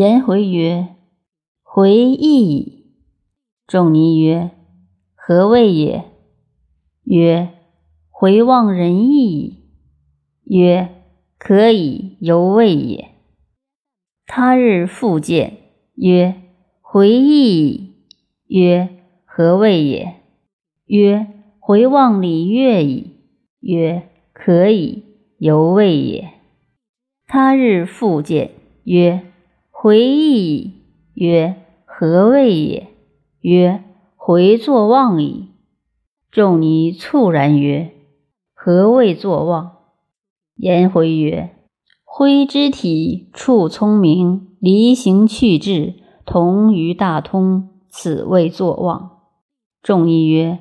颜回曰：“回忆矣。”仲尼曰：“何谓也？”曰：“回望仁义矣。”曰：“可以，犹未也。”他日复见，曰：“回忆矣。”曰：“何谓也？”曰：“回望礼乐矣。”曰：“可以，犹未也。”他日复见，曰：“回忆。”曰：“何谓也？”曰：“回作望矣。”仲尼猝然曰：“何谓作望？”颜回曰：“挥之体，处聪明，离形去志，同于大通，此谓作望。”仲尼曰：“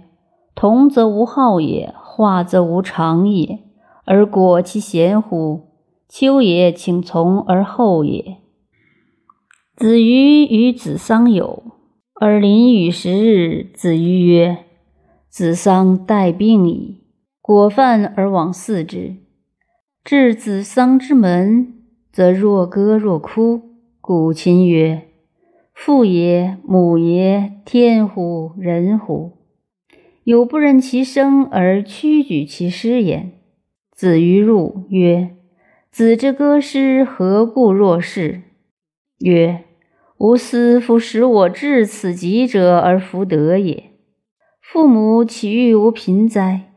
同则无好也，化则无常也，而果其贤乎？秋也，请从而后也。”子瑜与子桑友，而临与时日，子瑜曰：“子桑待病矣。”果饭而往祀之。至子桑之门，则若歌若哭。古琴曰：“父也，母也，天乎，人乎？有不忍其生而屈举其师焉。”子瑜入曰：“子之歌诗，何故若是？”曰：“吾思夫使我至此极者而弗得也。父母岂欲无贫哉？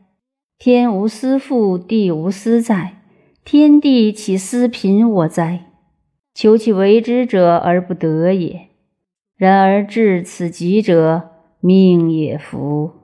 天无私父，地无私在。”天地岂思贫我哉？求其为之者而不得也。然而至此极者，命也福。